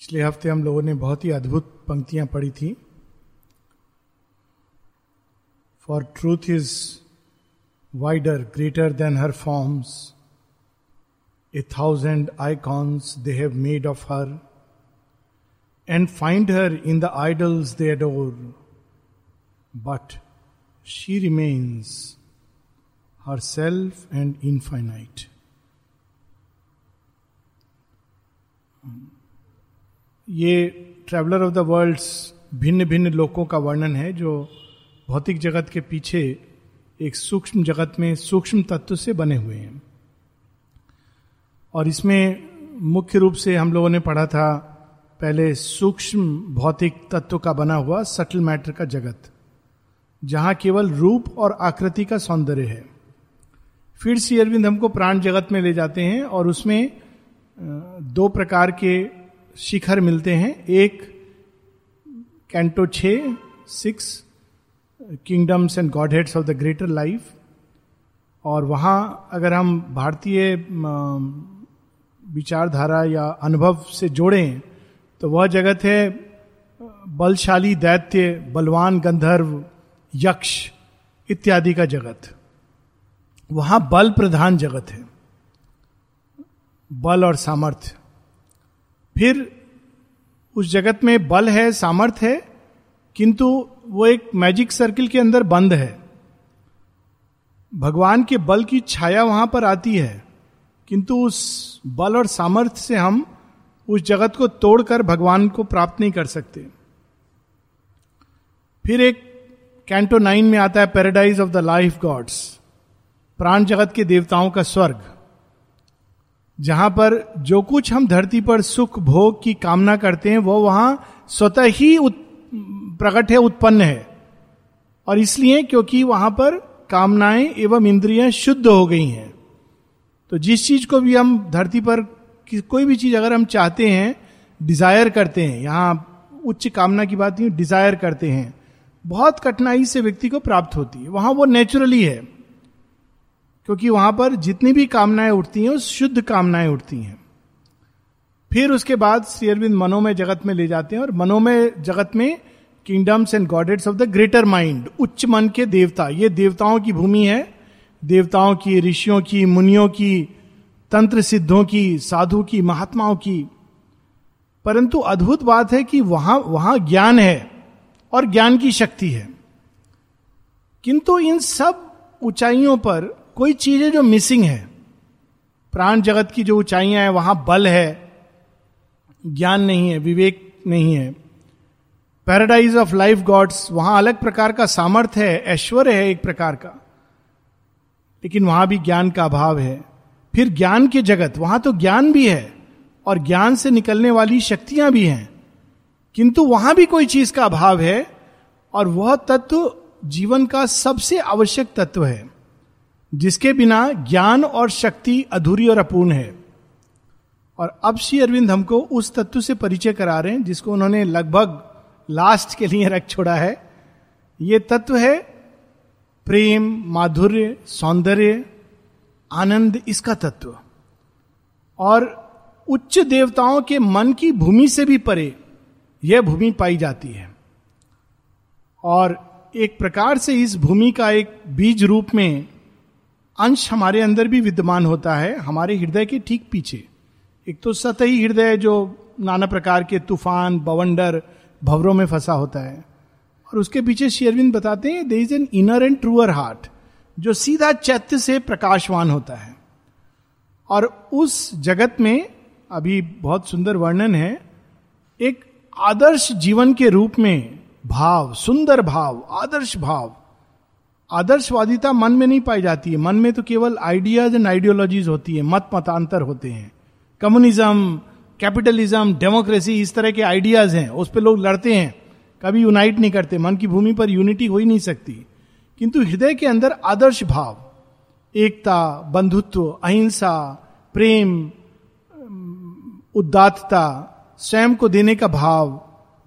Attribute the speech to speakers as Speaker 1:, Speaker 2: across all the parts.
Speaker 1: पिछले हफ़्ते हम लोगों ने बहुत ही अद्भुत पंक्तियाँ पढ़ी थी। For truth is wider greater than her forms a thousand icons they have made of her and find her in the idols they adore but she remains herself and infinite ये ट्रेवलर ऑफ़ द वर्ल्ड्स भिन्न भिन्न लोकों का वर्णन है, जो भौतिक जगत के पीछे एक सूक्ष्म जगत में सूक्ष्म तत्व से बने हुए हैं। और इसमें मुख्य रूप से हम लोगों ने पढ़ा था, पहले सूक्ष्म भौतिक तत्व का बना हुआ सटल मैटर का जगत, जहाँ केवल रूप और आकृति का सौंदर्य है। फिर सी अरविंद हमको प्राण जगत में ले जाते हैं और उसमें दो प्रकार के शिखर मिलते हैं। एक, कैंटो छ, six, kingdoms and godheads of the greater life. और वहाँ अगर हम भारतीय विचारधारा या अनुभव से जोड़ें तो वह जगत है, बलशाली, दैत्य, बलवान, गंधर्व, यक्ष इत्यादि का जगत। वहाँ बल प्रधान जगत है। बल और सामर्थ्य। फिर उस जगत में बल है, सामर्थ्य है, किंतु वो एक मैजिक सर्किल के अंदर बंद है। भगवान के बल की छाया वहाँ पर आती है, किंतु उस बल और सामर्थ्य से हम उस जगत को तोड़कर भगवान को प्राप्त नहीं कर सकते। फिर एक कैंटो नाइन में आता है paradise of the life gods प्राण जगत के देवताओं का स्वर्ग। जहाँ पर जो कुछ हम धरती पर सुख भोग की कामना करते हैं, वो वहाँ स्वतः ही प्रकट है, उत्पन्न है। और इसलिए क्योंकि वहाँ पर कामनाएँ एवं इंद्रियाँ शुद्ध हो गई हैं। तो जिस चीज़ को भी हम धरती पर कोई भी चीज़ अगर हम चाहते हैं, डिज़ायर करते हैं, यहाँ उच्च कामना की बात नहीं, डिज़ायर करते हैं, बहुत कठिनाई से व्यक्ति को प्राप्त होती है। वहाँ वो नेचुरली है। क्योंकि वहाँ पर जितनी भी कामनाएँ उठती हैं शुद्ध कामनाएँ उठती हैं। फिर उसके बाद श्री अरविंद मनोमय जगत में ले जाते हैं और मनोमय जगत में kingdoms and godheads of the greater mind उच्च मन के देवता। ये देवताओं की भूमि है। देवताओं की, ऋषियों की, मुनियों की, तंत्र सिद्धों की, साधु की, महात्माओं की। परंतु अद्भुत बात है कि वहाँ वहाँ ज्ञान है और ज्ञान की शक्ति है। किंतु इन सब ऊंचाइयों पर कोई चीज़ है जो मिसिंग है। प्राण जगत की जो ऊंचाइयाँ हैं, वहाँ बल है, ज्ञान नहीं है, विवेक नहीं है। पैराडाइज ऑफ़ लाइफ गॉड्स वहाँ अलग प्रकार का सामर्थ्य है, ऐश्वर्य है एक प्रकार का। लेकिन वहाँ भी ज्ञान का अभाव है। फिर ज्ञान के जगत, वहाँ तो ज्ञान भी है, और ज्ञान से निकलने वाली शक्तियाँ भी हैं। किंतु वहाँ भी कोई चीज़ का अभाव है, और वह तत्व जीवन का सबसे आवश्यक तत्व है। जिसके बिना ज्ञान और शक्ति अधूरी और अपूर्ण है। और अब श्री अरविंद हमको उस तत्व से परिचय करा रहे हैं, जिसको उन्होंने लगभग लास्ट के लिए रख छोड़ा है। ये तत्व है प्रेम, माधुर्य, सौंदर्य, आनंद, इसका तत्व। और उच्च देवताओं के मन की भूमि से भी परे यह भूमि पाई जाती है। और एक प्रकार से इस भूमि का एक बीज रूप में अंश हमारे अंदर भी विद्यमान होता है, हमारे हृदय के ठीक पीछे। एक तो सतही हृदय जो नाना प्रकार के तूफ़ान, बवंडर, भवरों में फंसा होता है। और उसके पीछे शेरविंद बताते हैं there is an inner and truer heart जो सीधा चैत्य से प्रकाशवान होता है। और उस जगत में, अभी बहुत सुंदर वर्णन है, एक आदर्श जीवन के रूप में भाव, सुंदर भाव, आदर्श भाव आदर्शवादिता मन में नहीं पाई जाती है। मन में तो केवल आइडियाज़ एंड आइडियोलॉजीज होती है, मत मतांतर होते हैं। कम्युनिज्म कैपिटलिज्म डेमोक्रेसी इस तरह के आइडियाज़ हैं, उस पर लोग लड़ते हैं, कभी यूनाइट नहीं करते, मन की भूमि पर यूनिटी हो ही नहीं सकती। किंतु हृदय के अंदर आदर्श भाव, एकता, बंधुत्व, अहिंसा, प्रेम, उदात्तता, स्वयं को देने का भाव,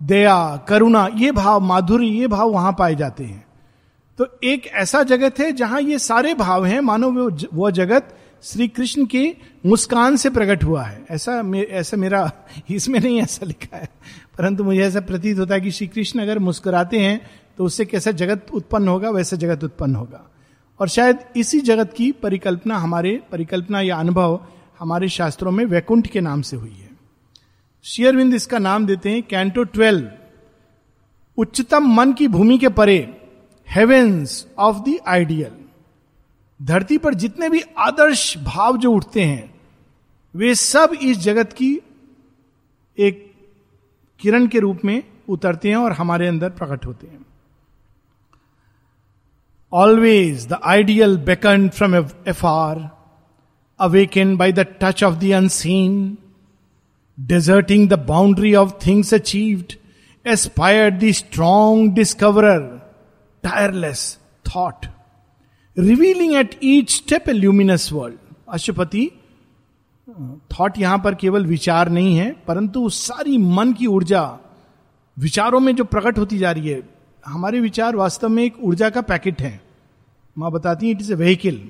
Speaker 1: दया, करुणा, ये भाव माधुर्य ये भाव वहाँ पाए जाते हैं। तो एक ऐसा जगत है जहाँ ये सारे भाव हैं मानो वो जगत श्री कृष्ण के मुस्कान से प्रकट हुआ है। ऐसा मे, ऐसा मेरा इसमें नहीं ऐसा लिखा है परंतु मुझे ऐसा प्रतीत होता है कि श्री कृष्ण अगर मुस्कुराते हैं तो उससे कैसा जगत उत्पन्न होगा वैसा जगत उत्पन्न होगा। और शायद इसी जगत की परिकल्पना हमारे परिकल्पना या अनुभव हमारे शास्त्रों में वैकुंठ के नाम से हुई है। शेयरविंद इसका नाम देते हैं कैंटो ट्वेल्व। उच्चतम मन की भूमि के परे हेवेंस ऑफ़ द आइडियल धरती पर जितने भी आदर्श भाव जो उठते हैं वे सब इस जगत की एक किरण के रूप में उतरते हैं और हमारे अंदर प्रकट होते हैं। Always the ideal beckon from afar awaken by the touch of the unseen deserting the boundary of things achieved aspired the strong discoverer, tireless thought, revealing at each step a luminous world. Ashwapati thought यहाँ पर केवल विचार नहीं है परंतु सारी मन की ऊर्जा विचारों में जो प्रकट होती जा रही है हमारे विचार वास्तव में एक ऊर्जा का पैकेट है। माँ बताती है इट इज़ ए व्हीकिल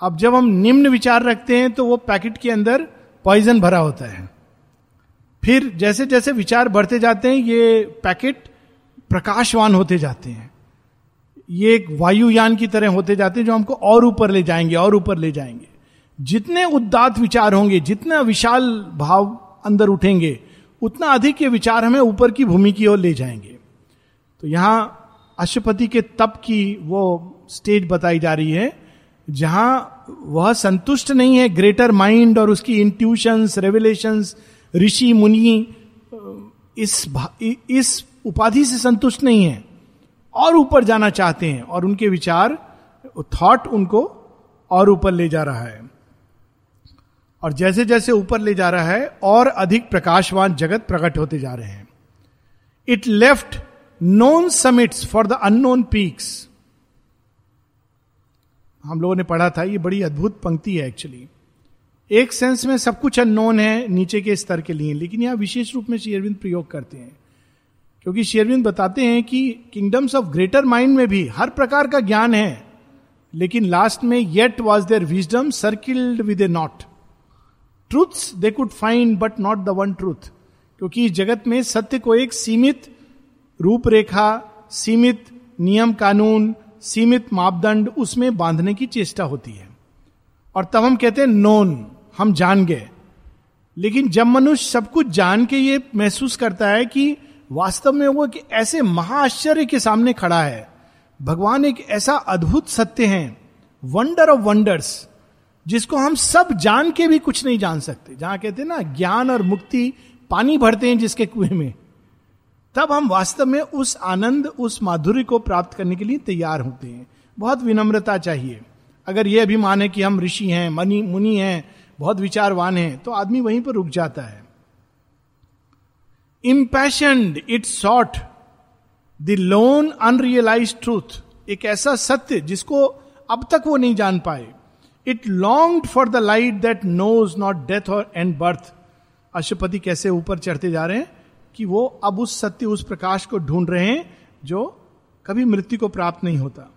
Speaker 1: अब जब हम निम्न विचार रखते हैं तो वो पैकेट के अंदर पॉइजन भरा होता है। फिर जैसे जैसे विचार बढ़ते जाते हैं ये पैकेट प्रकाशवान होते जाते हैं। ये एक वायुयान की तरह होते जाते हैं जो हमको और ऊपर ले जाएँगे, और ऊपर ले जाएँगे। जितने उदात विचार होंगे, जितना विशाल भाव अंदर उठेंगे, उतना अधिक ये विचार हमें ऊपर की भूमि की ओर ले जाएँगे। तो यहाँ अशुपति के तप की वो स्टेज बताई जा रही है, जहाँ वह संतुष्ट नहीं है ग्रेटर माइंड और उसकी इंट्यूशंस रेवलेशंस ऋषि, मुनि, इस इस उपाधि से संतुष्ट नहीं है और ऊपर जाना चाहते हैं और उनके विचार थॉट उनको और ऊपर ले जा रहा है। और जैसे जैसे ऊपर ले जा रहा है, और अधिक प्रकाशवान जगत प्रकट होते जा रहे हैं। It left known summits for the unknown peaks हम लोगों ने पढ़ा था, ये बड़ी अद्भुत पंक्ति है एक्चुअली एक सेंस में सब कुछ अननोन है, नीचे के स्तर के लिए, लेकिन यहाँ विशेष रूप में श्री अरविंद प्रयोग करते हैं। क्योंकि शेरविंद बताते हैं कि किंगडम्स ऑफ़ ग्रेटर माइंड में भी हर प्रकार का ज्ञान है, लेकिन लास्ट में yet was there wisdom circled with a knot truths they could find but not the one truth क्योंकि जगत में सत्य को एक सीमित रूपरेखा, सीमित नियम कानून, सीमित मापदंड उसमें बांधने की चेष्टा होती है। और तब हम कहते हैं नोन हम जान गए। लेकिन जब मनुष्य सब कुछ जान के ये महसूस करता है कि वास्तव में वो कि ऐसे महाआश्चर्य के सामने खड़ा है। भगवान एक ऐसा अद्भुत सत्य है वंडर ऑफ़ वंडर्स जिसको हम सब जान के भी कुछ नहीं जान सकते। जहाँ कहते हैं ना, ज्ञान और मुक्ति पानी भरते हैं जिसके कुएँ में। तब हम वास्तव में उस आनंद, उस माधुर्य को प्राप्त करने के लिए तैयार होते हैं। बहुत विनम्रता चाहिए। अगर यह अभिमान है कि हम ऋषि हैं, मनी, मुनि हैं, बहुत विचारवान हैं तो आदमी वहीं पर रुक जाता है। Impassioned it sought the lone unrealised truth एक ऐसा सत्य जिसको अब तक वो नहीं जान पाए। It long for the light that knows not death और एंड बर्थ अशुपति कैसे ऊपर चढ़ते जा रहे हैं कि वो अब उस सत्य, उस प्रकाश को ढूंढ रहे हैं जो कभी मृत्यु को प्राप्त नहीं होता।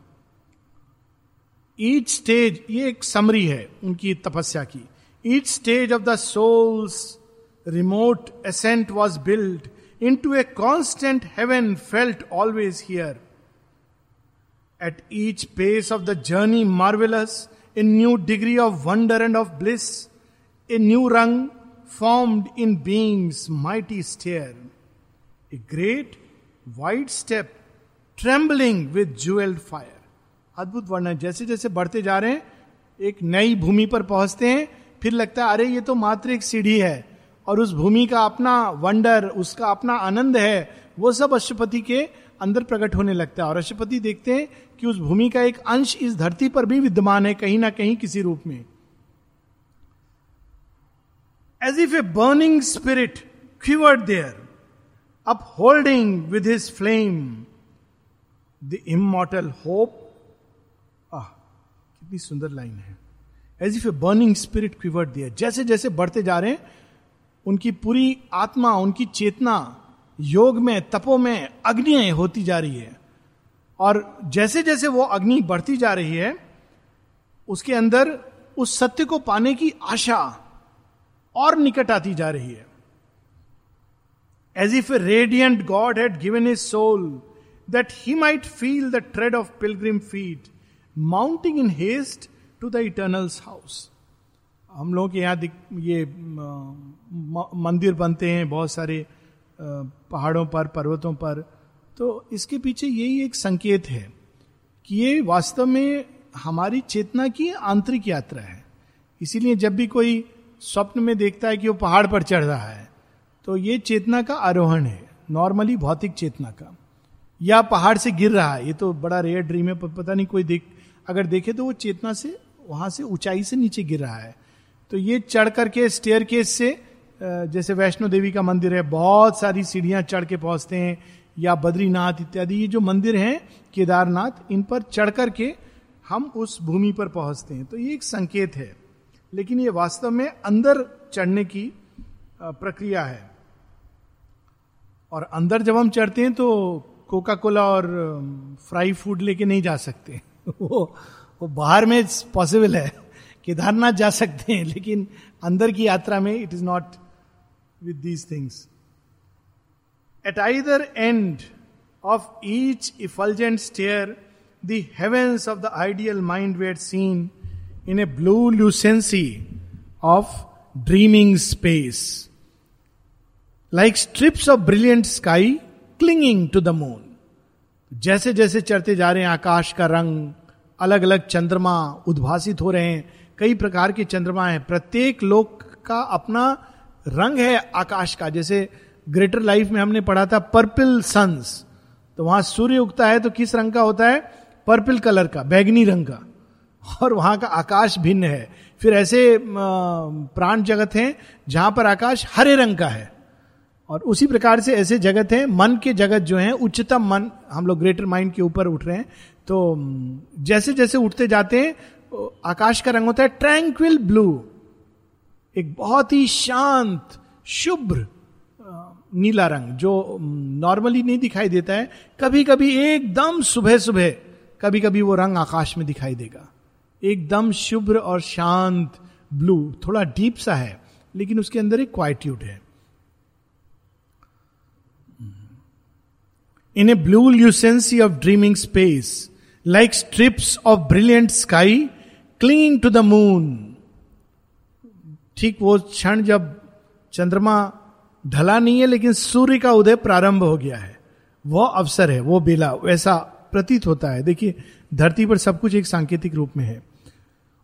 Speaker 1: ईच स्टेज ये एक समरी है उनकी तपस्या की। Each stage of the soul's ascent was build into a constant heaven felt always here at each pace of the journey marvellous in new degree of wonder and of bliss a new rung formed in being's mighty stair. A great white step, trembling with jeweled fire. अद्भुत वर्णन जैसे जैसे बढ़ते जा रहे हैं, एक नई भूमि पर पहुँचते हैं, फिर लगता है, अरे, ये तो मात्र एक सीढ़ी है और उस भूमि का अपना वंडर उसका अपना आनंद है वो सब अशुपति के अंदर प्रकट होने लगता है। और अशुपति देखते हैं कि उस भूमि का एक अंश इस धरती पर भी विद्यमान है कहीं ना कहीं किसी रूप में। As if a burning spirit quivered there, upholding with his flame the immortal hope. Ah, कितनी सुंदर लाइन है। As if a burning spirit quivered there जैसे जैसे बढ़ते जा रहे हैं उनकी पूरी आत्मा, उनकी चेतना योग में, तपो में अग्नि होती जा रही है। और जैसे जैसे वो अग्नि बढ़ती जा रही है, उसके अंदर उस सत्य को पाने की आशा और निकट आती जा रही है। As if a radiant god had given his soul that he might feel the tread of pilgrim feet mounting in haste to the eternal's house हम लोग के यहाँ ये मंदिर बनते हैं बहुत सारे पहाड़ों पर, पर्वतों पर। तो इसके पीछे यही एक संकेत है कि ये वास्तव में हमारी चेतना की आंतरिक यात्रा है। इसीलिए जब भी कोई स्वप्न में देखता है कि वो पहाड़ पर चढ़ रहा है तो ये चेतना का आरोहण है, नॉर्मली भौतिक चेतना का। या पहाड़ से गिर रहा है, ये तो बड़ा रेयर ड्रीम है पता नहीं कोई देख, अगर देखे तो वो चेतना से, वहाँ से ऊंचाई से नीचे गिर रहा है। तो ये चढ़ करके स्टेयर केस से जैसे वैष्णो देवी का मंदिर है, बहुत सारी सीढ़ियाँ चढ़ के पहुँचते हैं, या बद्रीनाथ इत्यादि, ये जो मंदिर हैं, केदारनाथ, इन पर चढ़ करके हम उस भूमि पर पहुँचते हैं। तो ये एक संकेत है। लेकिन ये वास्तव में अंदर चढ़ने की प्रक्रिया है। और अंदर जब हम चढ़ते हैं तो कोका कोला और फ्राई फ़ूड लेके नहीं जा सकते। वो वो बाहर में पॉसिबल है। केदारनाथ जा सकते हैं, लेकिन अंदर की यात्रा में it is not with these things at either end of each effulgent stair the heavens of the ideal mind were seen in a blue lucency of dreaming space like strips of brilliant sky clinging to the moon जैसे जैसे चढ़ते जा रहे हैं, आकाश का रंग अलग अलग चंद्रमा उद्भासित हो रहे हैं कई प्रकार के चंद्रमा हैं। प्रत्येक लोक का अपना रंग है आकाश का। जैसे ग्रेटर लाइफ में हमने पढ़ा था पर्पल सन्स। तो वहाँ सूर्य उगता है तो किस रंग का होता है? पर्पल कलर का, बैगनी रंग का। और वहाँ का आकाश भिन्न है। फिर ऐसे प्राण जगत हैं जहाँ पर आकाश हरे रंग का है। और उसी प्रकार से ऐसे जगत हैं, मन के जगत जो हैं, उच्चतम मन, हम लोग ग्रेटर माइंड के ऊपर उठ रहे हैं। तो जैसे जैसे उठते जाते हैं आकाश का रंग होता है ट्रैंक्विल ब्लू एक बहुत ही शांत, शुभ्र नीला रंग, जो नॉर्मली नहीं दिखाई देता है। कभी कभी एकदम सुबह सुबह कभी कभी वो रंग आकाश में दिखाई देगा। एकदम शुभ्र और शांत ब्लू थोड़ा डीप सा है, लेकिन उसके अंदर एक क्वाइट्यूड है। In a blue lucency of dreaming space like strips of brilliant sky cling to the moon. ठीक वो क्षण जब चंद्रमा ढला नहीं है लेकिन सूर्य का उदय प्रारंभ हो गया है। वो अवसर है वो बेला वैसा प्रतीत होता है। देखिए धरती पर सब कुछ एक सांकेतिक रूप में है।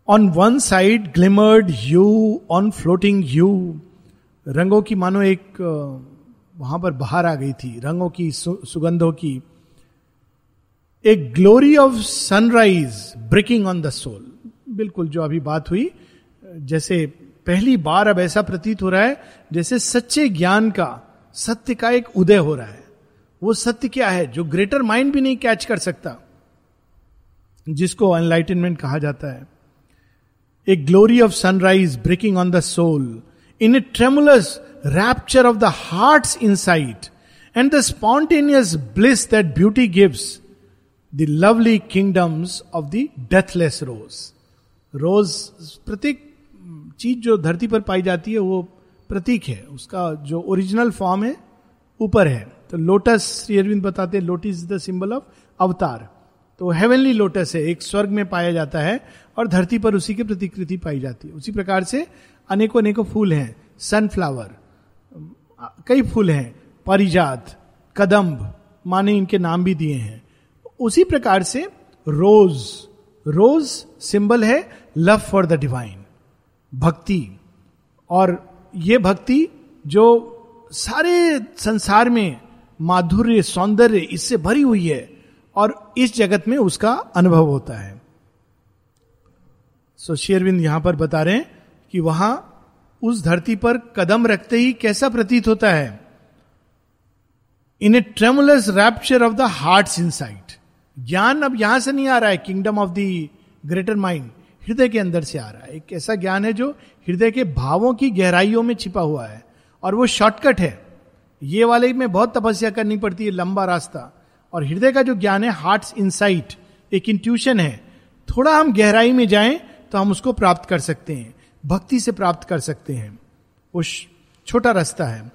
Speaker 1: On one side glimmered hue on floating hue रंगों की मानो एक वहाँ पर बाहर आ गई थी। रंगों की सु, सुगंधों की। एक glory of sunrise breaking on the soul बिल्कुल, जो अभी बात हुई, जैसे पहली बार अब ऐसा प्रतीत हो रहा है, जैसे सच्चे ज्ञान का, सत्य का एक उदय हो रहा है। वो सत्य क्या है, जो ग्रेटर माइंड भी नहीं कैच कर सकता, जिसको एनलाइटनमेंट कहा जाता है। A glory of sunrise breaking on the soul in a tremulous rapture of the heart in sight and the spontaneous bliss that beauty gives the lovely kingdoms of the deathless rose rose प्रत्येक चीज़ जो धरती पर पाई जाती है, वो प्रतीक है। उसका जो ओरिजिनल फॉर्म है, ऊपर है। तो लोटस श्री अरविंद बताते हैं lotus is the symbol of avatar तो हेवनली लोटस है, एक स्वर्ग में पाया जाता है और धरती पर उसी की प्रतिकृति पाई जाती है। उसी प्रकार से अनेकों अनेकों फूल हैं। सनफ्लावर कई फूल हैं। परिजात, कदम्ब, माने इनके नाम भी दिए हैं। उसी प्रकार से रोज रोज सिंबल है लव फॉर द डिवाइन, भक्ति। और ये भक्ति जो सारे संसार में माधुर्य, सौंदर्य, इससे भरी हुई है और इस जगत में उसका अनुभव होता है। सो शेरविंद यहाँ पर बता रहे हैं कि वहाँ उस धरती पर कदम रखते ही कैसा प्रतीत होता है? In a tremulous rapture of the heart in sight ज्ञान अब यहाँ से नहीं आ रहा है kingdom of the greater mind हृदय के अंदर से आ रहा है। एक ऐसा ज्ञान है जो हृदय के भावों की गहराइयों में छिपा हुआ है और वो शॉर्टकट है। ये वाले में बहुत तपस्या करनी पड़ती है, लंबा रास्ता। और हृदय का जो ज्ञान है हार्ट इनसाइट एक इंट्यूशन है। थोड़ा हम गहराई में जाएँ तो हम उसको प्राप्त कर सकते हैं, भक्ति से प्राप्त कर सकते हैं। वो छोटा रास्ता है।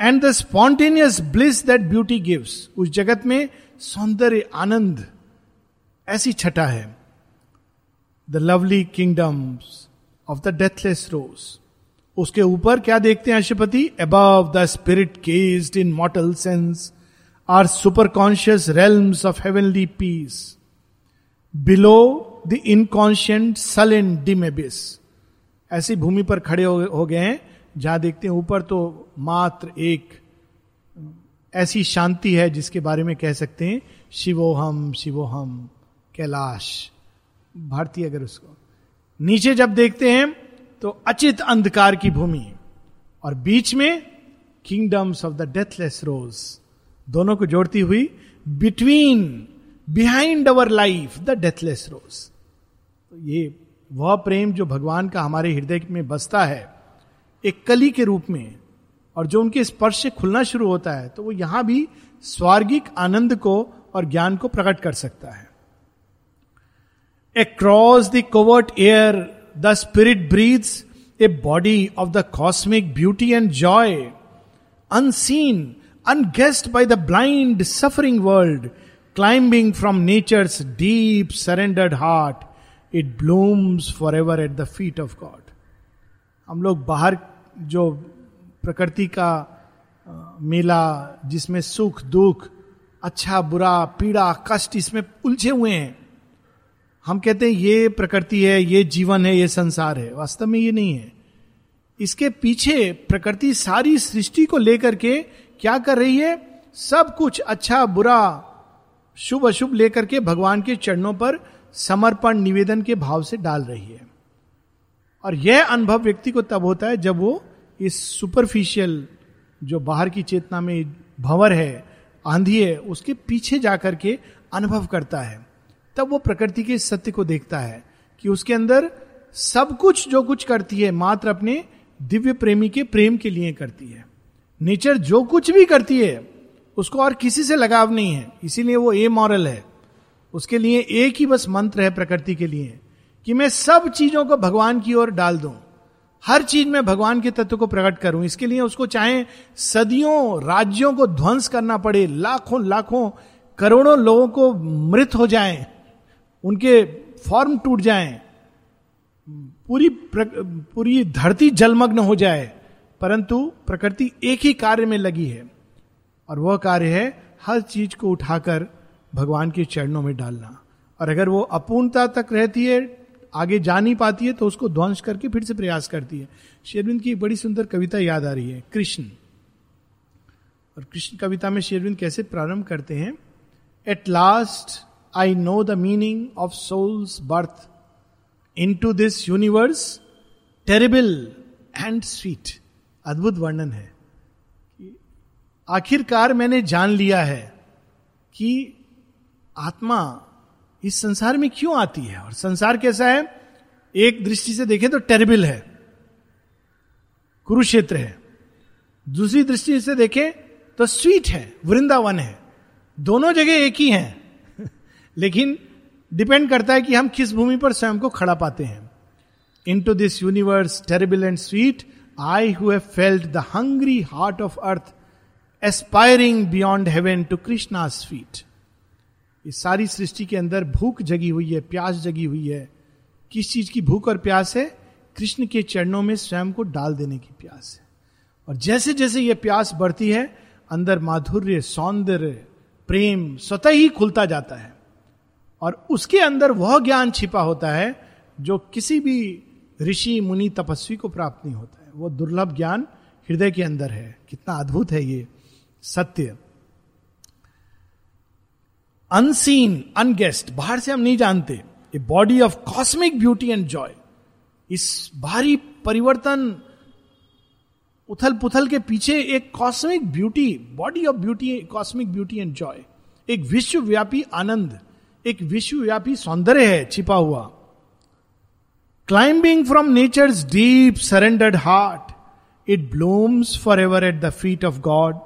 Speaker 1: And the spontaneous bliss that beauty gives उस जगत में सौंदर्य, आनंद, ऐसी छटा है। The lovely kingdoms of the deathless rose उसके ऊपर क्या देखते हैं अशुपति above the spirit cased in mortal sense are superconscious realms of heavenly peace below the inconscient sullen dim abyss ऐसी भूमि पर खड़े हो गए हैं, जहाँ देखते हैं ऊपर तो मात्र एक, ऐसी शांति है जिसके बारे में कह सकते हैं, शिवोहम शिवोहम, कैलाश। भारतीय अगर उसको। नीचे जब देखते हैं तो अचित अंधकार की भूमि और बीच में kingdoms of the deathless rose दोनों को जोड़ती हुई between behind our life the deathless rose तो ये, वह प्रेम जो भगवान का हमारे हृदय में बसता है, एक कली के रूप में, और जो उनके स्पर्श से खुलना शुरू होता है तो वो यहाँ भी स्वर्गिक आनंद को और ज्ञान को प्रकट कर सकता है। Across the covert air, the spirit breathes a body of the cosmic beauty and joy, unseen, unguessed by the blind, suffering world, climbing from nature's deep, surrendered heart, it blooms forever at the feet of God. हम लोग बाहर जो प्रकृति का मेला जिसमें सुख दुख अच्छा बुरा पीड़ा कष्ट इसमें उलझे हुए हैं हम कहते हैं, ये प्रकृति है, ये जीवन है, ये संसार है। वास्तव में ये नहीं है। इसके पीछे प्रकृति सारी सृष्टि को लेकर के क्या कर रही है? सब कुछ अच्छा बुरा, शुभ अशुभ लेकर के भगवान के चरणों पर समर्पण, निवेदन के भाव से डाल रही है। और यह अनुभव व्यक्ति को तब होता है जब वो इस सुपरफिशियल जो बाहर की चेतना में भंवर है, आंधी है, उसके पीछे जाकर के अनुभव करता है। तब वो प्रकृति के सत्य को देखता है कि उसके अंदर सब कुछ जो कुछ करती है, मात्र अपने दिव्य प्रेमी के प्रेम के लिए करती है। नेचर जो कुछ भी करती है, उसको और किसी से लगाव नहीं है। इसीलिए वो ए मॉरल है। उसके लिए एक ही बस मंत्र है प्रकृति के लिए, कि मैं सब चीज़ों को भगवान की ओर डाल दूँ। हर चीज़ में भगवान के तत्व को प्रकट करूँ। इसके लिए उसको चाहे सदियों, राज्यों को ध्वंस करना पड़े, लाखों लाखों, करोड़ों लोगों को मृत हो जाएँ। उनके फॉर्म टूट जाएँ, पूरी पूरी धरती जलमग्न हो जाए, परंतु प्रकृति एक ही कार्य में लगी है, और वह कार्य है हर चीज़ को उठाकर भगवान के चरणों में डालना। और अगर वो अपूर्णता तक रहती है, आगे जा नहीं पाती है तो उसको ध्वंस करके फिर से प्रयास करती है। शेरविंद की बड़ी सुंदर कविता याद आ रही है, कृष्ण। और कृष्ण कविता में शेरविंद कैसे प्रारंभ करते हैं? At last I know the meaning of soul's birth into this universe terrible and sweet अद्भुत वर्णन है। आखिरकार मैंने जान लिया है कि आत्मा इस संसार में क्यों आती है? और संसार कैसा है? एक दृष्टि से देखें तो टेरेबल है। कुरुक्षेत्र है। दूसरी दृष्टि से देखें तो स्वीट है, वृंदावन है। दोनों जगह एक ही हैं। लेकिन डिपेंड करता है कि हम किस भूमि पर स्वयं को खड़ा पाते हैं। Into this universe terrible and sweet I who felt the hungry heart of earth aspiring beyond heaven to Krishna sweet इस सारी सृष्टि के अंदर भूख जगी हुई है, प्यास जगी हुई है। किस चीज़ की भूख और प्यास है? कृष्ण के चरणों में स्वयं को डाल देने की प्यास है। और जैसे जैसे यह प्यास बढ़ती है, अंदर माधुर्य, सौंदर्य, प्रेम स्वतः ही खुलता जाता है। और उसके अंदर वह ज्ञान छिपा होता है जो किसी भी ऋषि, मुनि, तपस्वी को प्राप्त नहीं होता है। वो दुर्लभ ज्ञान हृदय के अंदर है। कितना अद्भुत है ये सत्य। अनसीन अनगेस्ट बाहर से हम नहीं जानते। A body of cosmic beauty and joy इस भारी परिवर्तन उथल पुथल के पीछे एक cosmic beauty body of beauty cosmic beauty and joy एक विश्वव्यापी आनंद। एक विश्वव्यापी सौंदर्य है, छिपा हुआ। Climbing from nature's deep surrendered heart it blooms for ever at the feet of God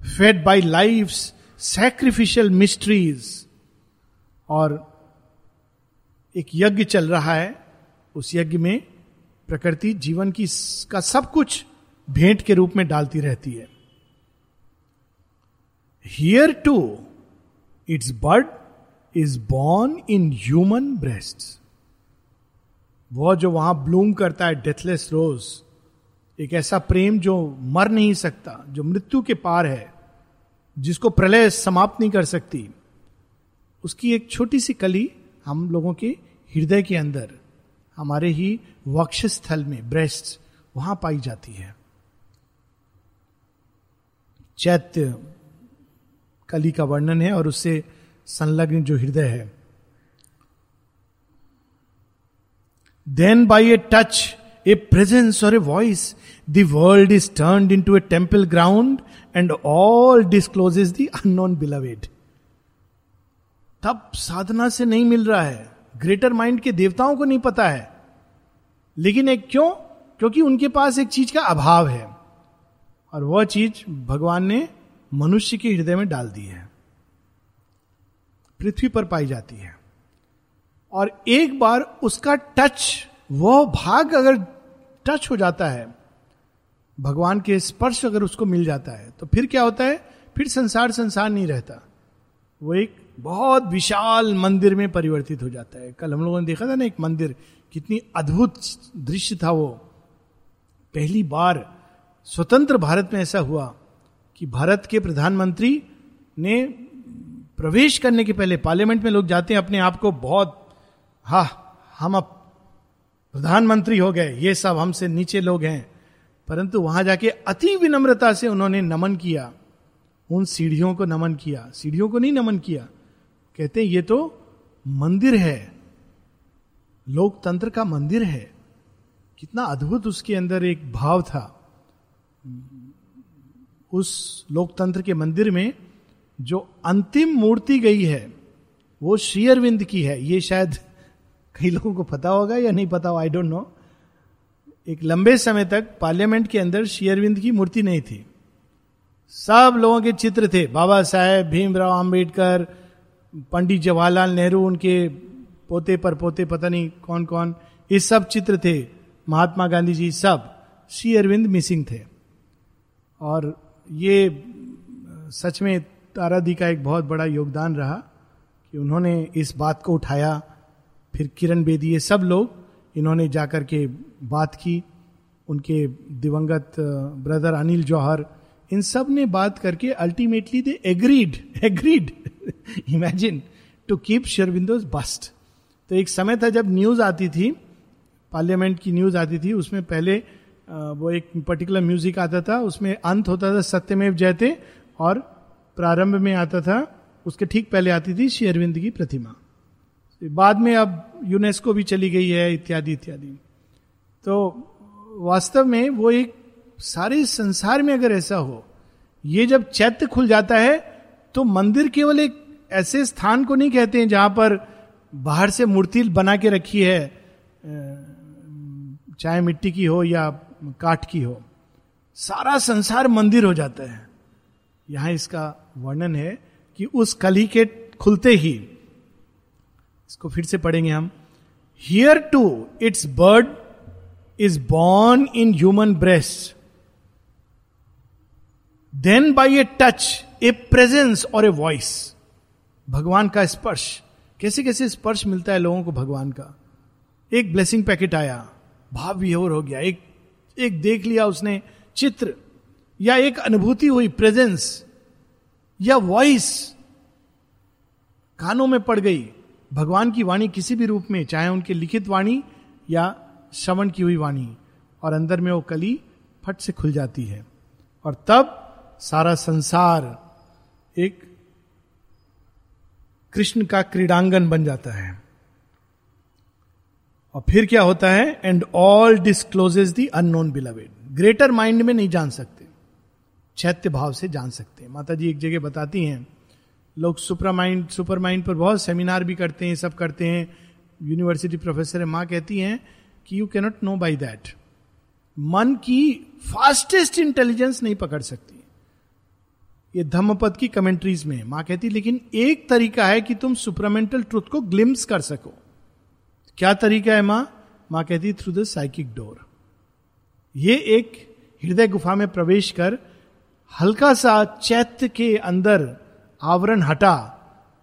Speaker 1: fed by life sacrificial mysteries और एक यज्ञ चल रहा है, उस यज्ञ में प्रकृति जीवन की का सब कुछ भेंट के रूप में डालती रहती है। Here too its bird is born in human breast वो जो वहाँ ब्लूम करता है डेथलेस रोज एक ऐसा प्रेम जो मर नहीं सकता, जो मृत्यु के पार है, जिसको प्रलय समाप्त नहीं कर सकती, उसकी एक छोटी सी कली हम लोगों के हृदय के अंदर, हमारे ही वक्ष स्थल में ब्रेस्ट वहाँ पाई जाती है। चैत्य कली का वर्णन है और उससे संलग्न जो हृदय है। Then by a touch a presence और a voice the world is turn into a temple ground and all discloses the unknown beloved तब साधना से नहीं मिल रहा है। ग्रेटर माइंड के देवताओं को नहीं पता है। लेकिन एक क्यों? क्योंकि उनके पास एक चीज़ का अभाव है। और वह चीज़ भगवान ने मनुष्य के हृदय में डाल दी है। पृथ्वी पर पाई जाती है। और एक बार उसका टच वह भाग अगर टच हो जाता है, भगवान के स्पर्श अगर उसको मिल जाता है तो फिर क्या होता है? फिर संसार संसार नहीं रहता। वो एक बहुत विशाल मंदिर में परिवर्तित हो जाता है। कल हम लोगों ने देखा था ना एक मंदिर, कितनी अद्भुत दृश्य था वो। पहली बार स्वतंत्र भारत में ऐसा हुआ कि भारत के प्रधानमंत्री ने प्रवेश करने के पहले पार्लियामेंट में लोग जाते हैं, अपने आप को बहुत, हा, हम अब प्रधानमंत्री हो गए, ये सब हमसे नीचे लोग हैं। परंतु वहाँ जाके अति विनम्रता से उन्होंने नमन किया, उन सीढ़ियों को नमन किया, सीढ़ियों को नहीं नमन किया। कहते हैं, ये तो मंदिर है, लोकतंत्र का मंदिर है। कितना अद्भुत उसके अंदर एक भाव था। उस लोकतंत्र के मंदिर में जो अंतिम मूर्ति गई है, वो श्री की है। ये शायद कई लोगों को पता होगा या नहीं पता हो आई डोंट नो एक लंबे समय तक पार्लियामेंट के अंदर श्री अरविंद की मूर्ति नहीं थी। सब लोगों के चित्र थे। बाबा साहेब, भीमराव अंबेडकर, पंडित जवाहरलाल नेहरू, उनके पोते पर पोते, पता नहीं कौन कौन ये सब चित्र थे। महात्मा गांधी जी सब श्री अरविंद मिसिंग थे। और ये सच में तारादी का एक बहुत बड़ा योगदान रहा कि उन्होंने इस बात को उठाया। फिर किरण बेदी, ये सब लोग इन्होंने जाकर के बात की। उनके दिवंगत ब्रदर अनिल जौहर, इन सबने बात करके ultimately they agreed agreed, imagine, to keep शेरविंदोज bust. तो एक समय था जब न्यूज़ आती थी, पार्लियामेंट की न्यूज़ आती थी, उसमें पहले वो एक पर्टिकुलर म्यूज़िक आता था, उसमें अंत होता था सत्यमेव जयते और प्रारंभ में आता था, उसके ठीक पहले आती थी श्री अरविंद की प्रतिमा। बाद में अब यूनेस्को भी चली गई है, इत्यादि इत्यादि। तो वास्तव में वो एक सारे संसार में अगर ऐसा हो, ये जब चैत्य खुल जाता है तो मंदिर केवल एक ऐसे स्थान को नहीं कहते हैं जहाँ पर बाहर से मूर्ति बना के रखी है चाहे मिट्टी की हो या काठ की हो। सारा संसार मंदिर हो जाता है। यहाँ इसका वर्णन है कि उस कली के खुलते ही, इसको फिर से पढ़ेंगे हम here too its bird is born in human breast then by a touch a presence और ए वॉइस भगवान का स्पर्श। कैसे कैसे स्पर्श मिलता है लोगों को भगवान का? एक ब्लेसिंग पैकेट आया, भाव विहोर हो गया। एक एक देख लिया उसने चित्र। या एक अनुभूति हुई प्रेजेंस या वॉइस कानों में पड़ गई, भगवान की वाणी किसी भी रूप में, चाहे उनके लिखित वाणी या श्रवण की हुई वाणी, और अंदर में वो कली फट से खुल जाती है। और तब सारा संसार एक कृष्ण का क्रीडांगन बन जाता है। और फिर क्या होता है? And all discloses the unknown beloved greater mind में नहीं जान सकते। चैत्य भाव से जान सकते हैं। माता जी एक जगह बताती हैं, लोग सुपर माइंड सुपर माइंड पर बहुत सेमिनार भी करते हैं, सब करते हैं। यूनिवर्सिटी प्रोफेसर माँ कहती हैं कि you cannot know by that मन की फास्टेस्ट इंटेलिजेंस नहीं पकड़ सकती। ये धम्मपद की कमेंट्रीज में माँ कहती, लेकिन एक तरीका है कि तुम सुपरमेंटल ट्रुथ को ग्लिम्स कर सको। क्या तरीका है माँ? माँ कहती थ्रू द साइकिक डोर ये एक हृदय गुफा में प्रवेश कर हल्का सा चैत्य के अंदर आवरण हटा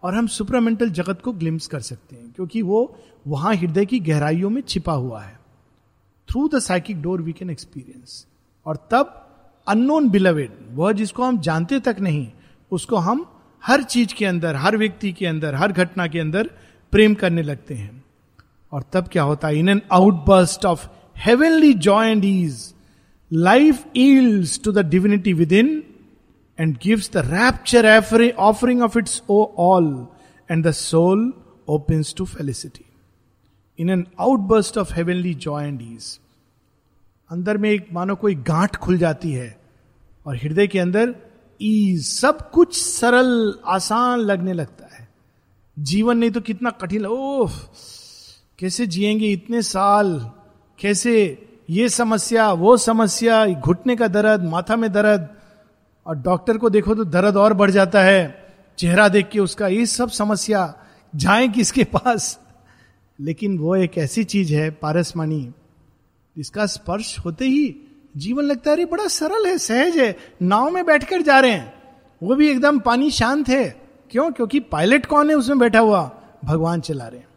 Speaker 1: और हम सुपरामेंटल जगत को ग्लिम्स कर सकते हैं, क्योंकि वो वहाँ हृदय की गहराइयों में छिपा हुआ है। Through the psychic door we can experience और तब अननोन बिलवेड वह जिसको हम जानते तक नहीं, उसको हम हर चीज़ के अंदर, हर व्यक्ति के अंदर, हर घटना के अंदर प्रेम करने लगते हैं। और तब क्या होता है? In an outburst of heavenly joy and ease life yields to the divinity within and gives the rapture offering of its O all and the soul opens to felicity in an outburst of heavenly joy and ease अंदर में एक मानो कोई गांठ खुल जाती है और हृदय के अंदर ईज सब कुछ सरल, आसान लगने लगता है। जीवन नहीं तो कितना कठिन, ओह, कैसे जिएँगे इतने साल, कैसे ये समस्या, वो समस्या घुटने का दर्द, माथा में दर्द, और डॉक्टर को देखो तो दर्द और बढ़ जाता है। चेहरा देख के उसका ये सब समस्या, जाए किसके पास? लेकिन वो एक ऐसी चीज़ है पारसमणि जिसका स्पर्श होते ही जीवन लगता है, अरे बड़ा सरल है, सहज है, नाव में बैठकर जा रहे हैं। वो भी एकदम पानी शांत है। क्यों? क्योंकि पायलट कौन है उसमें बैठा हुआ? भगवान चला रहे हैं।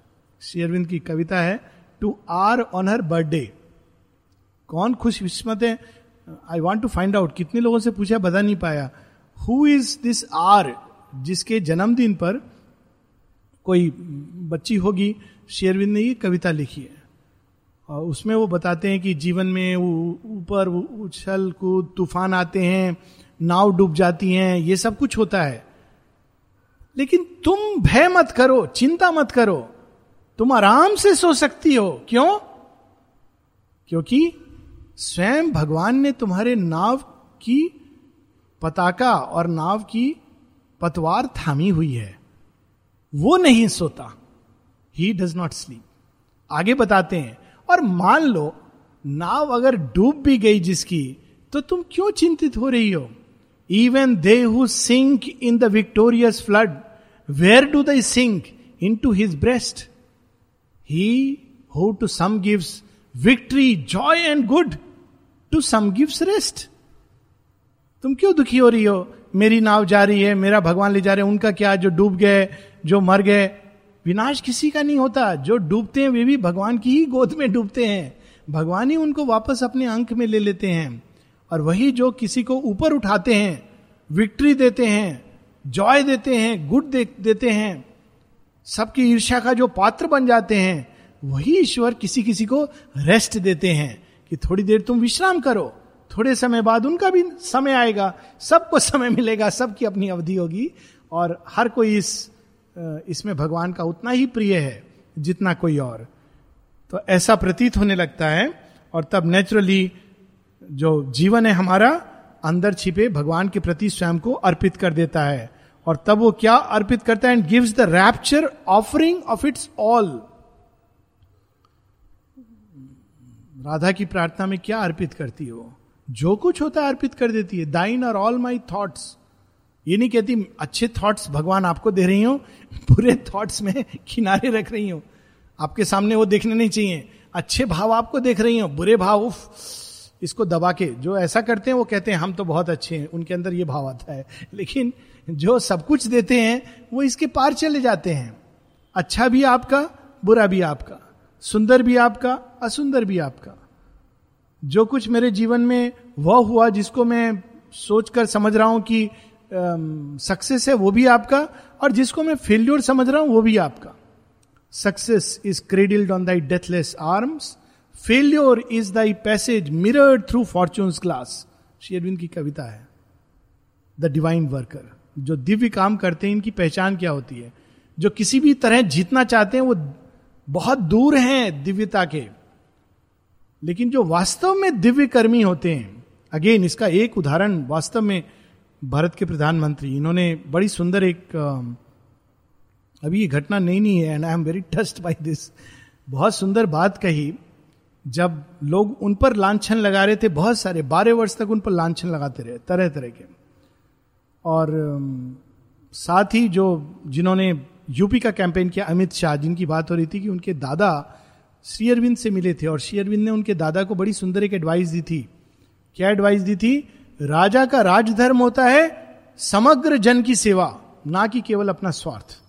Speaker 1: शेरविंद की कविता है to R on her birthday कौन खुश किस्मत है? I want to find out कितने लोगों से पूछा, बता नहीं पाया। हु इज़ दिस आर जिसके जन्मदिन पर कोई बच्ची होगी? शेरविंद ने ये कविता लिखी है। और उसमें वो बताते हैं कि जीवन में ऊपर उछल कूद, तूफ़ान आते हैं, नाव डूब जाती हैं, ये सब कुछ होता है। लेकिन तुम भय मत करो, चिंता मत करो। तुम आराम से सो सकती हो। क्यों? क्योंकि स्वयं भगवान ने तुम्हारे नाव की पताका और नाव की पतवार थामी हुई है। वो नहीं सोता। ही डज नॉट स्लीप आगे बताते हैं। और मान लो, नाव अगर डूब भी गई जिसकी तो तुम क्यों चिंतित हो रही हो? Even they who sink in the victorious flood where do they sink into his breast he who to some gives victory joy and good to some gives rest तुम क्यों दुखी हो रही हो? मेरी नाव जा रही है मेरा भगवान ले जा रहे हैं उनका क्या? जो डूब गए जो मर गए। विनाश किसी का नहीं होता। जो डूबते हैं वे भी भगवान की ही गोद में डूबते हैं। भगवान ही उनको वापस अपने अंक में ले लेते हैं। और वही जो किसी को ऊपर उठाते हैं विक्ट्री देते हैं जॉय देते हैं गुड दे, देते हैं सबकी ईर्ष्या का जो पात्र बन जाते हैं वही ईश्वर किसी किसी को रेस्ट देते हैं कि थोड़ी देर तुम विश्राम करो। थोड़े समय बाद उनका भी समय आएगा, सबको समय मिलेगा, सबकी अपनी अवधि होगी और हर कोई इस इसमें भगवान का उतना ही प्रिय है, जितना कोई और। तो ऐसा प्रतीत होने लगता है और तब नेचुरली जो जीवन है हमारा, अंदर छिपे भगवान के प्रति स्वयं को अर्पित कर देता है। और तब वो क्या अर्पित करता है and gives the rapture offering of its all Radha की प्रार्थना में क्या अर्पित करती हो? जो कुछ होता है अर्पित कर देती है। दाइन और ऑल माई थॉट्स। ये नहीं कहती, अच्छे थॉट्स भगवान आपको दे रही हो, बुरे थॉट्स में किनारे रख रही हो। आपके सामने वो देखने नहीं चाहिए। अच्छे भाव आपको देख रही हो, बुरे भाव, उफ, इसको दबा के। जो ऐसा करते हैं, वो कहते हैं, हम तो बहुत अच्छे हैं, उनके अंदर ये भाव आता है। लेकिन जो सब कुछ देते हैं, वो इसके पार चले जाते हैं। अच्छा भी आपका, बुरा भी आपका। सुंदर भी आपका, असुंदर भी आपका। जो कुछ मेरे जीवन में वह हुआ जिसको मैं सोचकर समझ रहा हूँ कि सक्सेस है, वो भी आपका, और जिसको मैं फेल्योर समझ रहा हूँ, वो भी आपका। Success is cradled on thy deathless arms failure is thy passage mirrored through fortune glass Sherwin की कविता है। द डिवाइन वर्कर जो दिव्य काम करते हैं, इनकी पहचान क्या होती है? जो किसी भी तरह जीतना चाहते हैं, वो बहुत दूर हैं दिव्यता के। लेकिन जो वास्तव में दिव्य कर्मी होते हैं अगेन इसका एक उदाहरण वास्तव में भारत के प्रधानमंत्री, इन्होंने बड़ी सुंदर एक अभी ये घटना नई नहीं है and I am very touched by this बहुत सुंदर बात कही, जब लोग उन पर लांछन लगा रहे थे, बहुत सारे, बारह वर्ष तक उन पर लांछन लगाते रहे तरह तरह के। और साथ ही जो जिन्होंने यूपी का कैंपेन किया। अमित शाह, जिनकी बात हो रही थी कि उनके दादा श्री अरविंद से मिले थे, और श्री अरविंद ने उनके दादा को बड़ी सुंदर एक एडवाइस दी थी। क्या एडवाइस दी थी? राजा का राजधर्म होता है समग्र जन की सेवा, ना कि केवल अपना स्वार्थ।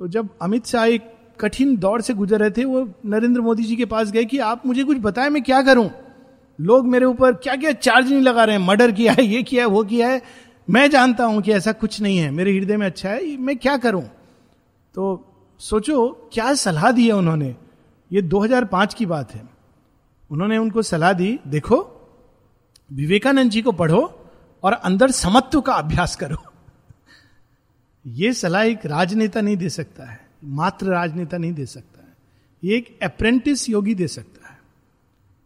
Speaker 1: तो जब अमित शाह एक कठिन दौर से गुजर रहे थे, वो नरेंद्र मोदी जी के पास गए कि आप मुझे कुछ बताएँ, मैं क्या करूँ? लोग मेरे ऊपर क्या क्या चार्ज नहीं लगा रहे हैं? मर्डर किया है, ये किया है, वो किया है। मैं जानता हूँ कि ऐसा कुछ नहीं है। मेरे हृदय में अच्छा है मैं क्या करूँ? तो सोचो, क्या सलाह दी है उन्होंने? ये 2005 की बात है। उन्होंने उनको सलाह दी, देखो, विवेकानंद जी को पढ़ो और अंदर समत्व का अभ्यास करो। ये सलाह एक राजनेता नहीं दे सकता है, मात्र राजनेता नहीं दे सकता है। ये एक अप्रेंटिस योगी दे सकता है।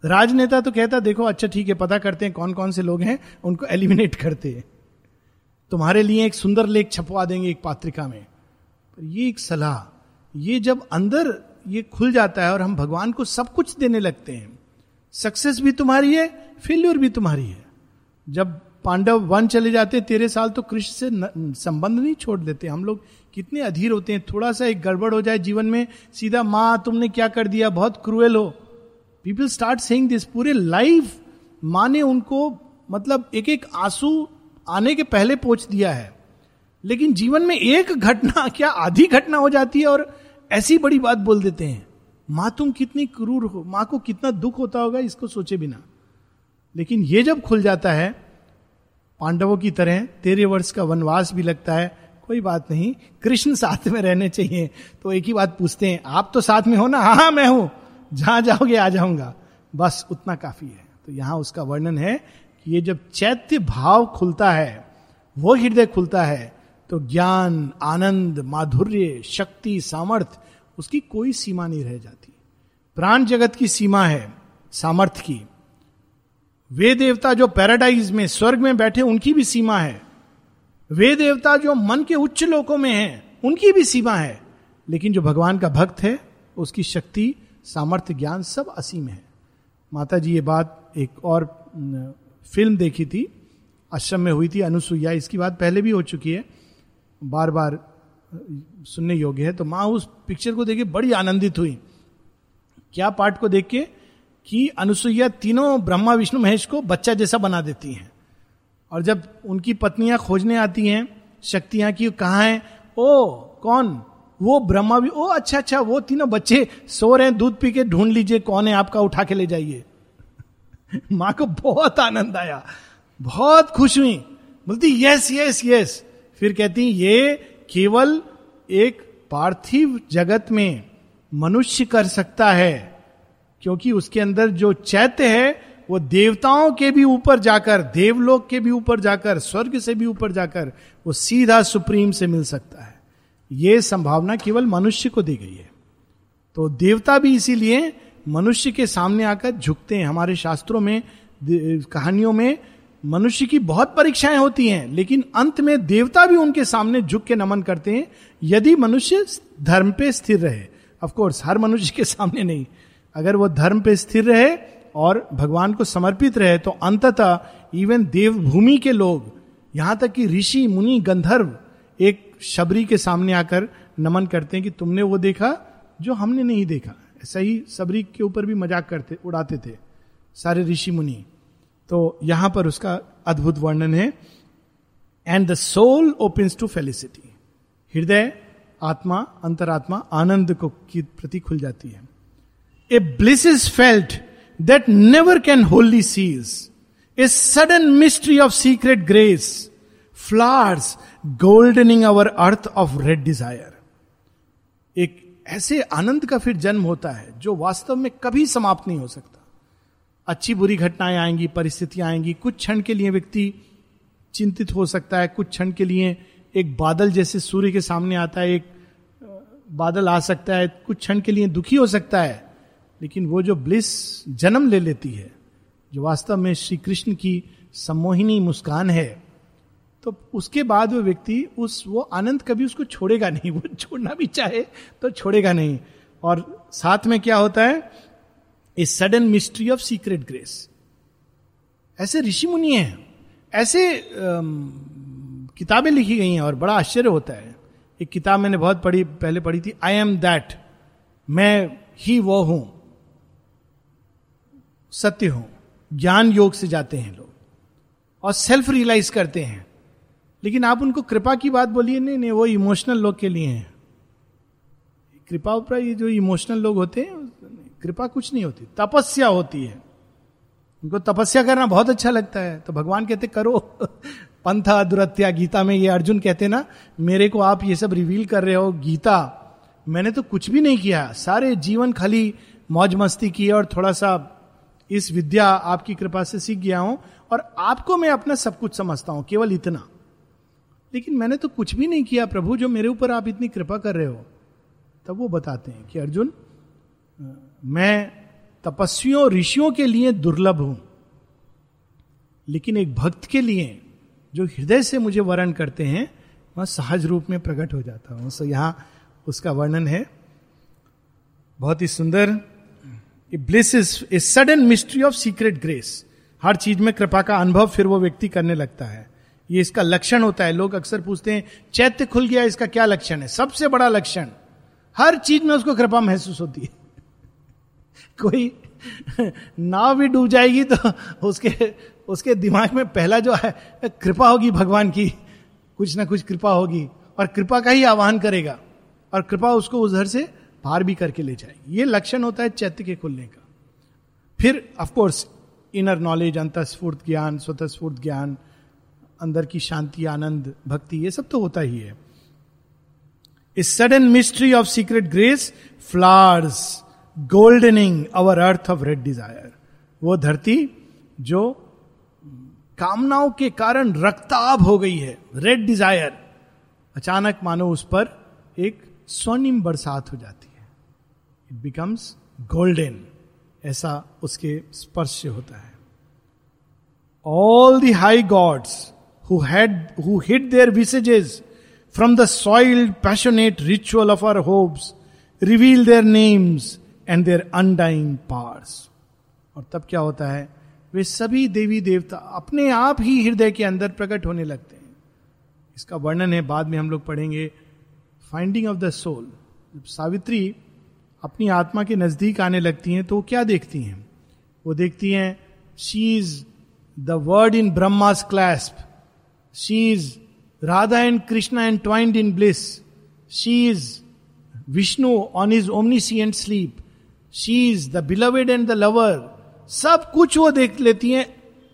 Speaker 1: राजनेता तो कहता, देखो अच्छा ठीक है, पता करते हैं कौन कौन से लोग हैं, उनको एलिमिनेट करते हैं। तुम्हारे लिए एक सुंदर लेख छपवा देंगे एक पात्रिका में। ये एक सलाह ये जब अंदर ये खुल जाता है और हम भगवान को सब कुछ देने लगते हैं सक्सेस भी तुम्हारी है फेल्यूर भी तुम्हारी है। जब पांडव वन चले जाते तेरह साल तो कृष्ण से न, संबंध नहीं छोड़ देते। हम लोग कितने अधीर होते हैं थोड़ा सा एक गड़बड़ हो जाए जीवन में सीधा माँ तुमने क्या कर दिया? बहुत क्रूएल हो। पीपल स्टार्ट सेइंग दिस पूरे लाइफ माँ ने उनको मतलब एक एक आँसू आने के पहले पहुँच दिया है। लेकिन जीवन में एक घटना, क्या आधी घटना हो जाती है और ऐसी बड़ी बात बोल देते हैं? माँ तुम कितनी क्रूर हो, माँ को कितना दुख होता होगा, इसको सोचे बिना। लेकिन ये जब खुल जाता है, पांडवों की तरह, तेरह वर्ष का वनवास भी लगता है, कोई बात नहीं, कृष्ण साथ में रहने चाहिए। तो एक ही बात पूछते हैं, आप तो साथ में हो ना? हाँ हाँ मैं हूँ। जहाँ जाओगे, आ जाऊँगा। बस उतना काफ़ी है। तो यहाँ उसका वर्णन है कि ये जब चैत्य भाव खुलता है, वो हृदय खुलता है तो ज्ञान, आनंद, माधुर्य, शक्ति सामर्थ्य उसकी कोई सीमा नहीं रह जाती। प्राण जगत की सीमा है सामर्थ्य की। वे देवता जो पैराडाइज में, स्वर्ग में बैठे, उनकी भी सीमा है। वे देवता जो मन के उच्च लोकों में हैं, उनकी भी सीमा है। लेकिन जो भगवान का भक्त है, उसकी शक्ति सामर्थ्य ज्ञान सब असीम है। माता जी ये बात एक और फ़िल्म देखी थी, आश्रम में हुई थी, अनुसुईया, इसकी बात पहले भी हो चुकी है। बार बार सुनने योग्य है तो माँ उस पिक्चर को देखे बड़ी आनंदित हुई। क्या पार्ट को देख के कि अनुसुईया तीनों ब्रह्मा, विष्णु, महेश को बच्चा जैसा बना देती हैं। और जब उनकी पत्नियाँ खोजने आती हैं, शक्तियाँ की कहा है? ओ, कौन? वो ब्रह्मा भी, ओ अच्छा अच्छा वो तीनों बच्चे सो रहे हैं, दूध पी के ढूंढ लीजिए कौन है आपका, उठा के ले जाइए। माँ को बहुत आनंद आया, बहुत खुश हुई। बोलती, यस यस यस। फिर कहती ये केवल एक पार्थिव जगत में मनुष्य कर सकता है, क्योंकि उसके अंदर जो चैत्य है, वो देवताओं के भी ऊपर जाकर, देवलोक के भी ऊपर जाकर, स्वर्ग से भी ऊपर जाकर, वो सीधा सुप्रीम से मिल सकता है। ये संभावना केवल मनुष्य को दी गई है। तो देवता भी इसीलिए मनुष्य के सामने आकर झुकते हैं। हमारे शास्त्रों में कहानियों में मनुष्य की बहुत परीक्षाएँ होती हैं, लेकिन अंत में देवता भी उनके सामने झुक के नमन करते हैं, यदि मनुष्य धर्म पे स्थिर रहे। ऑफ़ कोर्स हर मनुष्य के सामने नहीं। अगर वो धर्म पे स्थिर रहे और भगवान को समर्पित रहे तो अंततः इवन देवभूमि के लोग, यहाँ तक कि ऋषि, मुनि, गंधर्व, एक शबरी के सामने आकर नमन करते हैं कि तुमने वो देखा जो हमने नहीं देखा। ऐसा ही सबरी के ऊपर भी मज़ाक करते, उड़ाते थे सारे ऋषि मुनि। तो यहाँ पर उसका अद्भुत वर्णन है। And the soul opens to felicity हृदय, आत्मा, अंतरात्मा, आनंद को की प्रति खुल जाती है। A bliss is felt that never can wholly cease a sudden mystery of secret grace flowers goldening our earth of red desire एक ऐसे आनंद का फिर जन्म होता है जो वास्तव में कभी समाप्त नहीं हो सकता। अच्छी बुरी घटनाएँ आएँगी, परिस्थितियाँ आएँगी, कुछ क्षण के लिए व्यक्ति चिंतित हो सकता है, कुछ क्षण के लिए एक बादल जैसे सूर्य के सामने आता है, एक बादल आ सकता है, कुछ क्षण के लिए दुखी हो सकता है, लेकिन वो जो ब्लिस जन्म ले लेती है, जो वास्तव में श्री कृष्ण की सम्मोहिनी मुस्कान है तो उसके बाद वो व्यक्ति उस, वो आनंद कभी उसको छोड़ेगा नहीं, वो छोड़ना भी चाहे तो छोड़ेगा नहीं। और साथ में क्या होता है? A sudden mystery of secret grace ऐसे ऋषि मुनि हैं, ऐसे किताबें लिखी गई हैं और बड़ा आश्चर्य होता है। एक किताब मैंने बहुत पढ़ी, पहले पढ़ी थी आई एम दैट मैं ही वो हूँ। सत्य हूँ, ज्ञान योग से जाते हैं लोग और सेल्फ रियलाइज़ करते हैं। लेकिन आप उनको कृपा की बात बोलिए, नहीं नहीं, वो इमोशनल लोग के लिए हैं। कृपा उपरा ये जो इमोशनल लोग होते हैं कृपा कुछ नहीं होती, तपस्या होती है। उनको तपस्या करना बहुत अच्छा लगता है। तो भगवान कहते, करो। पंथा दुरत्या, गीता में ये अर्जुन कहते ना, मेरे को आप ये सब रिवील कर रहे हो, गीता। मैंने तो कुछ भी नहीं किया। सारे जीवन खाली मौज मस्ती की और थोड़ा सा इस विद्या आपकी कृपा से सीख गया हूँ और आपको मैं अपना सब कुछ समझता हूँ, केवल इतना। लेकिन मैंने तो कुछ भी नहीं किया, प्रभु, जो मेरे ऊपर आप इतनी कृपा कर रहे हो। तब वो बताते हैं कि, अर्जुन मैं तपस्वियों ऋषियों के लिए दुर्लभ हूँ। लेकिन एक भक्त के लिए जो हृदय से मुझे वर्ण करते हैं, वह सहज रूप में प्रकट हो जाता हूँ। सो यहाँ उसका वर्णन है। बहुत ही सुंदर। Bliss is a sudden mystery of secret grace हर चीज़ में कृपा का अनुभव फिर वो व्यक्ति करने लगता है। ये इसका लक्षण होता है। लोग अक्सर पूछते हैं, चैत्य खुल गया, इसका क्या लक्षण है? सबसे बड़ा लक्षण। हर चीज़ में उसको कृपा महसूस होती है। कोई नाव भी डूब जाएगी तो उसके उसके दिमाग में पहला जो है, कृपा होगी भगवान की। कुछ ना कुछ कृपा होगी और कृपा का ही आह्वान करेगा और कृपा उसको उधर से पार भी करके ले जाएगी। ये लक्षण होता है चैत्य के खुलने का। फिर ऑफकोर्स इनर नॉलेज अंतस्फूर्त ज्ञान, स्वतस्फूर्त ज्ञान, अंदर की शांति, आनंद, भक्ति, ये सब तो होता ही है। इस sudden mystery of secret grace flowers goldening our earth of red desire वो धरती जो कामनाओं के कारण रक्ताब हो गई है रेड डिज़ायर अचानक मानो उस पर एक स्वर्णिम बरसात हो जाती है। इट बिकम्स गोल्डन ऐसा उसके स्पर्श होता है। All the high gods who had who hid their visages from the soiled passionate ritual of our hopes reveal their names and their undying powers और तब क्या होता है? वे सभी देवी देवता अपने आप ही हृदय के अंदर प्रकट होने लगते हैं। इसका वर्णन है, बाद में हम लोग पढ़ेंगे। फाइंडिंग ऑफ़ द सोल जब सावित्री अपनी आत्मा के नज़दीक आने लगती हैं तो वो क्या देखती हैं? वो देखती हैं she is the word in Brahma's clasp she is Radha and Krishna and twined in bliss she is Vishnu on his omniscient sleep she is the beloved and the lover सब कुछ वो देख लेती हैं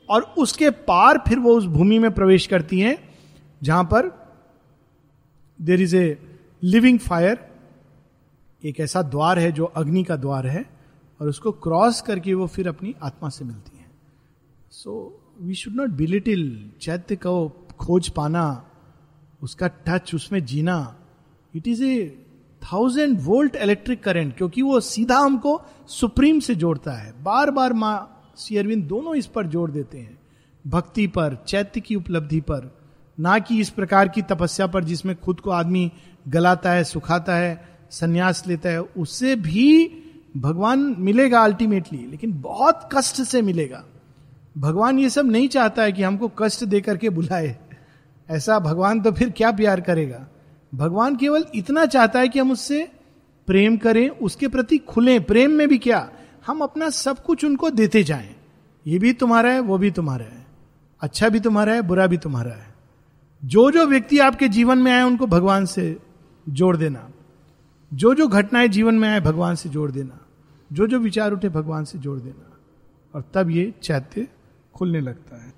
Speaker 1: और उसके पार फिर वो उस भूमि में प्रवेश करती हैं, जहाँ पर there is a living fire एक ऐसा द्वार है जो अग्नि का द्वार है, और उसको क्रॉस करके वो फिर अपनी आत्मा से मिलती है। So we should not belittle चैत्य को खोज पाना, उसका टच उसमें जीना। It is a thousand volt electric current, क्योंकि वो सीधा हमको सुप्रीम से जोड़ता है। बार बार माँ अरविंद दोनों इस पर जोड़ देते हैं, भक्ति पर, चैत्य की उपलब्धि पर, ना कि इस प्रकार की तपस्या पर जिसमें खुद को आदमी गलाता है, सुखाता है, संन्यास लेता है, उससे भी भगवान मिलेगा अल्टीमेटली लेकिन बहुत कष्ट से मिलेगा। भगवान ये सब नहीं चाहता है कि हमको कष्ट दे करके बुलाए। ऐसा भगवान तो फिर क्या प्यार करेगा? भगवान केवल इतना चाहता है कि हम उससे प्रेम करें, उसके प्रति खुले। प्रेम में भी क्या? हम अपना सब कुछ उनको देते जाएँ। ये भी तुम्हारा है, वो भी तुम्हारा है। अच्छा भी तुम्हारा है, बुरा भी तुम्हारा है। जो जो व्यक्ति आपके जीवन में आए, उनको भगवान से जोड़ देना। जो जो घटनाएँ जीवन में आए, भगवान से जोड़ देना। जो जो विचार उठे, भगवान से जोड़ देना। और तब ये चैत्य खुलने लगता है।